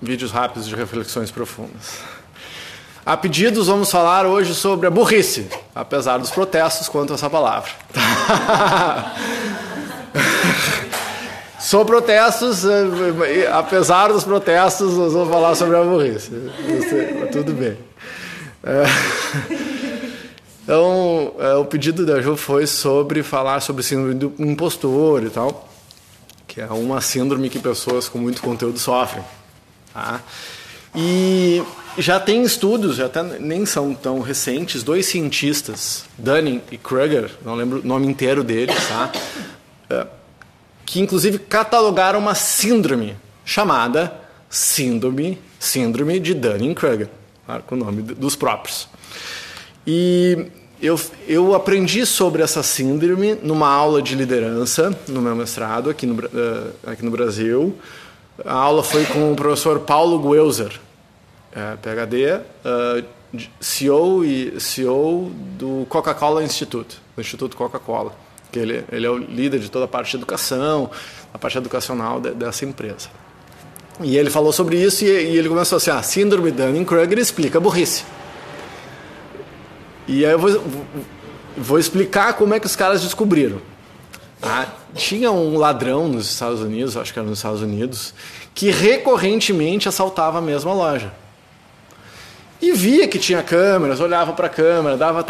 vídeos rápidos de reflexões profundas. A pedidos, vamos falar hoje sobre a burrice, apesar dos protestos quanto a essa palavra. Sou protestos, eh, apesar dos protestos, nós vamos falar sobre a burrice. Tudo bem. Então, o pedido da Ju foi sobre falar sobre síndrome do impostor e tal, que é uma síndrome que pessoas com muito conteúdo sofrem. Tá? E já tem estudos, até nem são tão recentes, dois cientistas, Dunning e Kruger, não lembro o nome inteiro deles, tá? É, que inclusive catalogaram uma síndrome chamada síndrome, síndrome de Dunning-Kruger, tá? com o nome dos próprios. E eu, eu aprendi sobre essa síndrome numa aula de liderança no meu mestrado aqui no, uh, aqui no Brasil. A aula foi com o professor Paulo Guelzer, é, PhD, uh, CEO e CEO do Coca-Cola Institute, do Instituto Coca-Cola. Que ele, ele é o líder de toda a parte de educação, a parte educacional de, dessa empresa. E ele falou sobre isso e, e ele começou assim: a ah, síndrome Dunning-Kruger explica a burrice. E aí eu vou, vou explicar como é que os caras descobriram. Ah, tinha um ladrão nos Estados Unidos, acho que era nos Estados Unidos, que recorrentemente assaltava a mesma loja. E via que tinha câmeras, olhava para a câmera, dava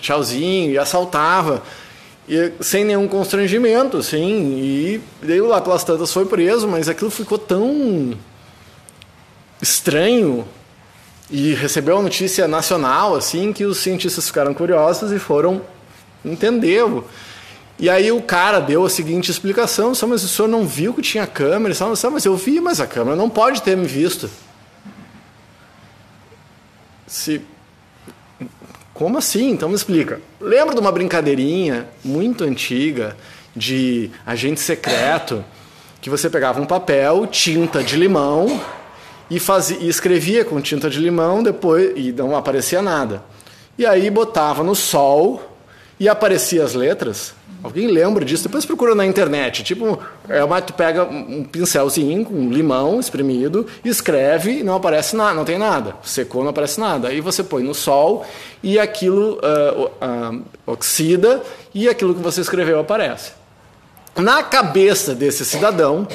tchauzinho e assaltava. E, sem nenhum constrangimento, assim. E daí lá pelas tantas foi preso, mas aquilo ficou tão estranho e recebeu a notícia nacional, assim, que os cientistas ficaram curiosos e foram entender. E aí o cara deu a seguinte explicação: mas o senhor não viu que tinha câmera? Mas eu vi, mas a câmera não pode ter me visto se como assim? Então me explica. Lembra de uma brincadeirinha muito antiga de agente secreto que você pegava um papel, tinta de limão e, fazia, e escrevia com tinta de limão depois e não aparecia nada. E aí botava no sol e aparecia as letras Alguém lembra disso? Depois procura na internet. Tipo, é uma, tu pega um pincelzinho com um limão espremido, escreve e não aparece nada, não tem nada. Secou, não aparece nada. Aí você põe no sol e aquilo uh, uh, oxida e aquilo que você escreveu aparece. Na cabeça desse cidadão,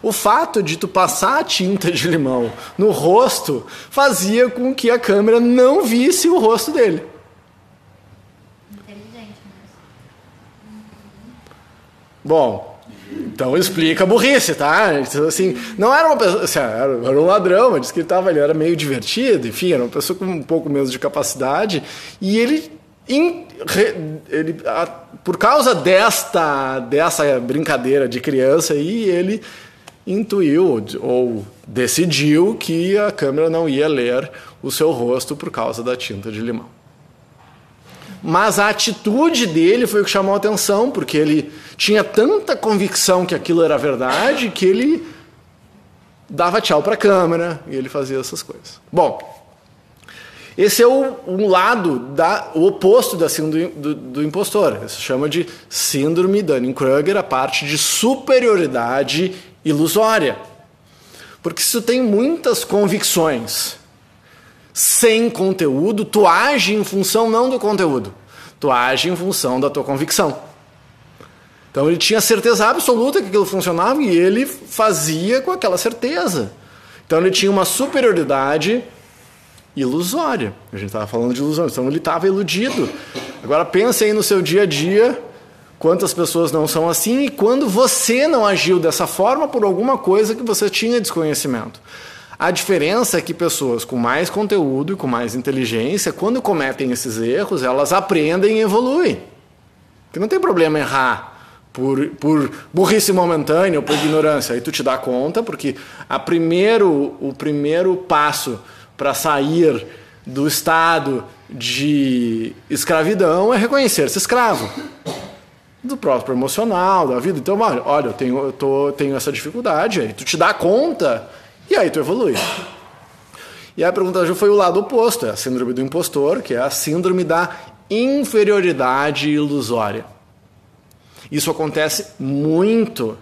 o fato de tu passar a tinta de limão no rosto fazia com que a câmera não visse o rosto dele. Bom, então explica a burrice, tá? Assim, não era uma pessoa, assim, era, era um ladrão, mas disse que ele, tava, ele era meio divertido, enfim, era uma pessoa com um pouco menos de capacidade, e ele, ele por causa desta, dessa brincadeira de criança aí, ele intuiu ou decidiu que a câmera não ia ler o seu rosto por causa da tinta de limão. Mas a atitude dele foi o que chamou a atenção, porque ele tinha tanta convicção que aquilo era verdade que ele dava tchau para a câmera e ele fazia essas coisas. Bom, esse é o, um lado, da, o oposto da síndrome do, do impostor. Isso chama de síndrome Dunning-Kruger, a parte de superioridade ilusória. Porque se tu tem muitas convicções sem conteúdo, tu age em função não do conteúdo, tu age em função da tua convicção. Então ele tinha certeza absoluta que aquilo funcionava e ele fazia com aquela certeza. Então ele tinha uma superioridade ilusória. A gente estava falando de ilusão, então ele estava iludido. Agora pense aí no seu dia a dia quantas pessoas não são assim e quando você não agiu dessa forma por alguma coisa que você tinha desconhecimento. A diferença é que pessoas com mais conteúdo e com mais inteligência, quando cometem esses erros, elas aprendem e evoluem. Que não tem problema errar por, por burrice momentânea ou por ignorância. Aí tu te dá conta, porque a primeiro, o primeiro passo para sair do estado de escravidão é reconhecer-se escravo do próprio emocional, da vida. Então, olha, olha eu tenho, eu tô, tenho essa dificuldade, aí tu te dá conta e aí tu evolui. E a pergunta da Ju foi o lado oposto, é a síndrome do impostor, que é a síndrome da inferioridade ilusória. Isso acontece muito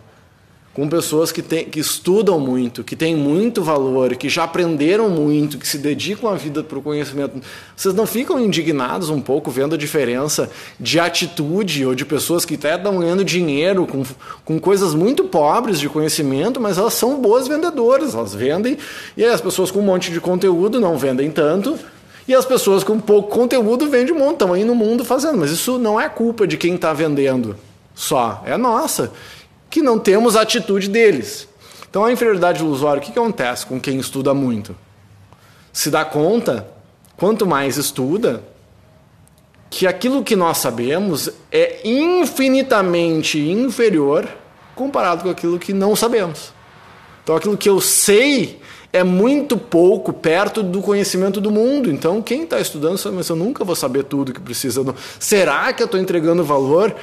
com pessoas que, tem, que estudam muito, que têm muito valor, que já aprenderam muito, que se dedicam a vida para o conhecimento, vocês não ficam indignados um pouco vendo a diferença de atitude ou de pessoas que até estão ganhando dinheiro com, com coisas muito pobres de conhecimento, mas elas são boas vendedoras, elas vendem, e as pessoas com um monte de conteúdo não vendem tanto, e as pessoas com pouco conteúdo vendem um monte, estão aí no mundo fazendo, mas isso não é culpa de quem está vendendo só, é nossa que não temos a atitude deles. Então, a inferioridade ilusória, o que, acontece com quem estuda muito? Se dá conta, quanto mais estuda, que aquilo que nós sabemos é infinitamente inferior comparado com aquilo que não sabemos. Então, aquilo que eu sei é muito pouco perto do conhecimento do mundo. Então, quem está estudando, mas eu nunca vou saber tudo que precisa. Será que eu estou entregando valor?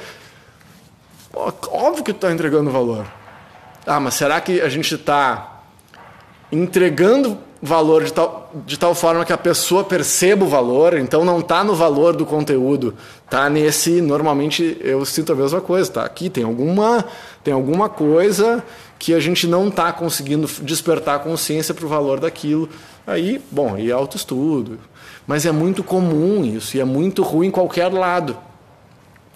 Óbvio que está entregando valor. Ah, mas será que a gente está entregando valor de tal, de tal forma que a pessoa perceba o valor? Então não está no valor do conteúdo, está nesse. Normalmente eu sinto a mesma coisa, tá? Aqui tem alguma, tem alguma coisa que a gente não está conseguindo despertar a consciência para o valor daquilo. Aí, bom, e autoestudo. Mas é muito comum isso, e é muito ruim em qualquer lado.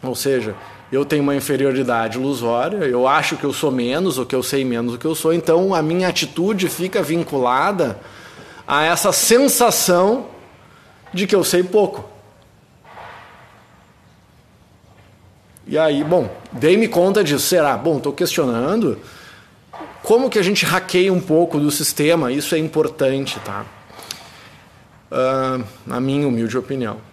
Ou seja, eu tenho uma inferioridade ilusória, eu acho que eu sou menos, ou que eu sei menos do que eu sou, então a minha atitude fica vinculada a essa sensação de que eu sei pouco. E aí, bom, dei-me conta disso. Será? Bom, estou questionando como que a gente hackeia um pouco do sistema. Isso é importante, tá? Uh, na minha humilde opinião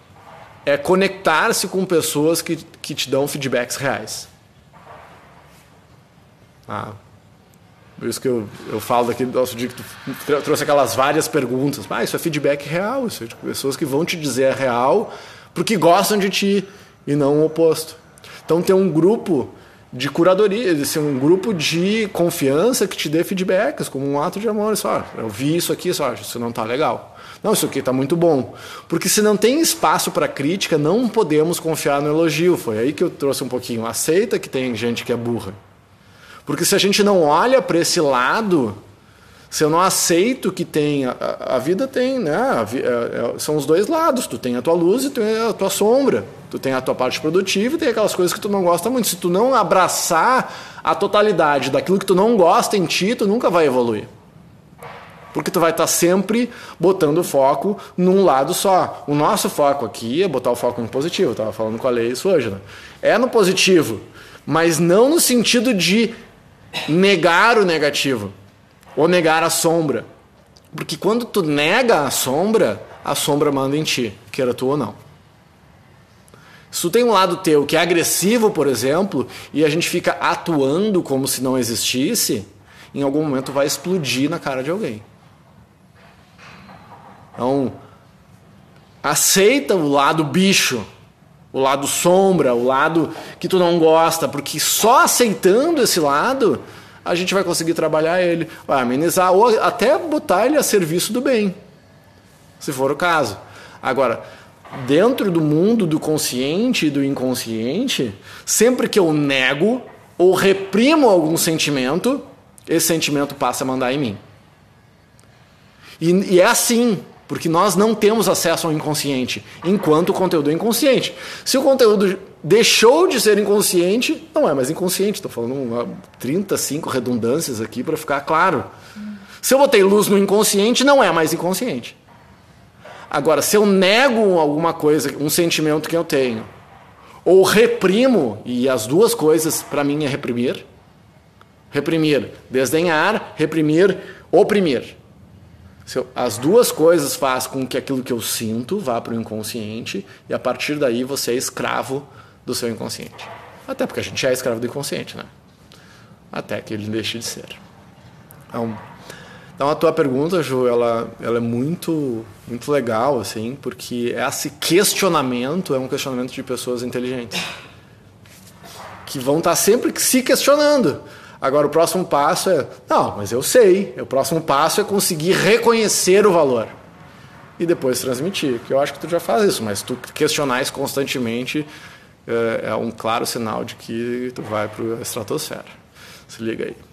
é conectar-se com pessoas que, que te dão feedbacks reais. Ah, por isso que eu, eu falo daquele nosso dia que tu trouxe aquelas várias perguntas. Ah, isso é feedback real, isso é de pessoas que vão te dizer a real porque gostam de ti e não o oposto. Então tem um grupo de curadoria, assim, um grupo de confiança que te dê feedbacks, como um ato de amor. Só, eu vi isso aqui, só, isso não está legal. Não, isso aqui está muito bom. Porque se não tem espaço para crítica, não podemos confiar no elogio. Foi aí que eu trouxe um pouquinho. Aceita que tem gente que é burra. Porque se a gente não olha para esse lado, se eu não aceito que tem. A, a vida tem, né? A, a, é, é, são os dois lados. Tu tem a tua luz e tu tem a tua sombra. Tu tem a tua parte produtiva e tem aquelas coisas que tu não gosta muito. Se tu não abraçar a totalidade daquilo que tu não gosta em ti, tu nunca vai evoluir. Porque tu vai estar tá sempre botando foco num lado só. O nosso foco aqui é botar o foco no positivo. Eu estava falando com a Lei isso hoje. Né? É no positivo, mas não no sentido de negar o negativo ou negar a sombra. Porque quando tu nega a sombra, a sombra manda em ti, queira tu ou não. Se tu tem um lado teu que é agressivo, por exemplo, e a gente fica atuando como se não existisse, em algum momento vai explodir na cara de alguém. Então, aceita o lado bicho, o lado sombra, o lado que tu não gosta, porque só aceitando esse lado a gente vai conseguir trabalhar ele, vai amenizar ou até botar ele a serviço do bem, se for o caso. Agora, dentro do mundo do consciente e do inconsciente, sempre que eu nego ou reprimo algum sentimento, esse sentimento passa a mandar em mim. E, e é assim. Porque nós não temos acesso ao inconsciente, enquanto o conteúdo é inconsciente. Se o conteúdo deixou de ser inconsciente, não é mais inconsciente. Estou falando uma, 35 redundâncias aqui para ficar claro. Se eu botei luz no inconsciente, não é mais inconsciente. Agora, se eu nego alguma coisa, um sentimento que eu tenho, ou reprimo, e as duas coisas para mim é reprimir, reprimir, desdenhar, reprimir, oprimir. As duas coisas fazem com que aquilo que eu sinto vá para o inconsciente e a partir daí você é escravo do seu inconsciente. Até porque a gente é escravo do inconsciente, né? Até que ele deixe de ser. Então, então a tua pergunta, Ju, ela, ela é muito, muito legal, assim, porque esse questionamento é um questionamento de pessoas inteligentes que vão estar sempre se questionando. Agora, o próximo passo é: não, mas eu sei. O próximo passo é conseguir reconhecer o valor e depois transmitir. Que eu acho que tu já faz isso, mas tu questionar isso constantemente é, é um claro sinal de que tu vai para a estratosfera. Se liga aí.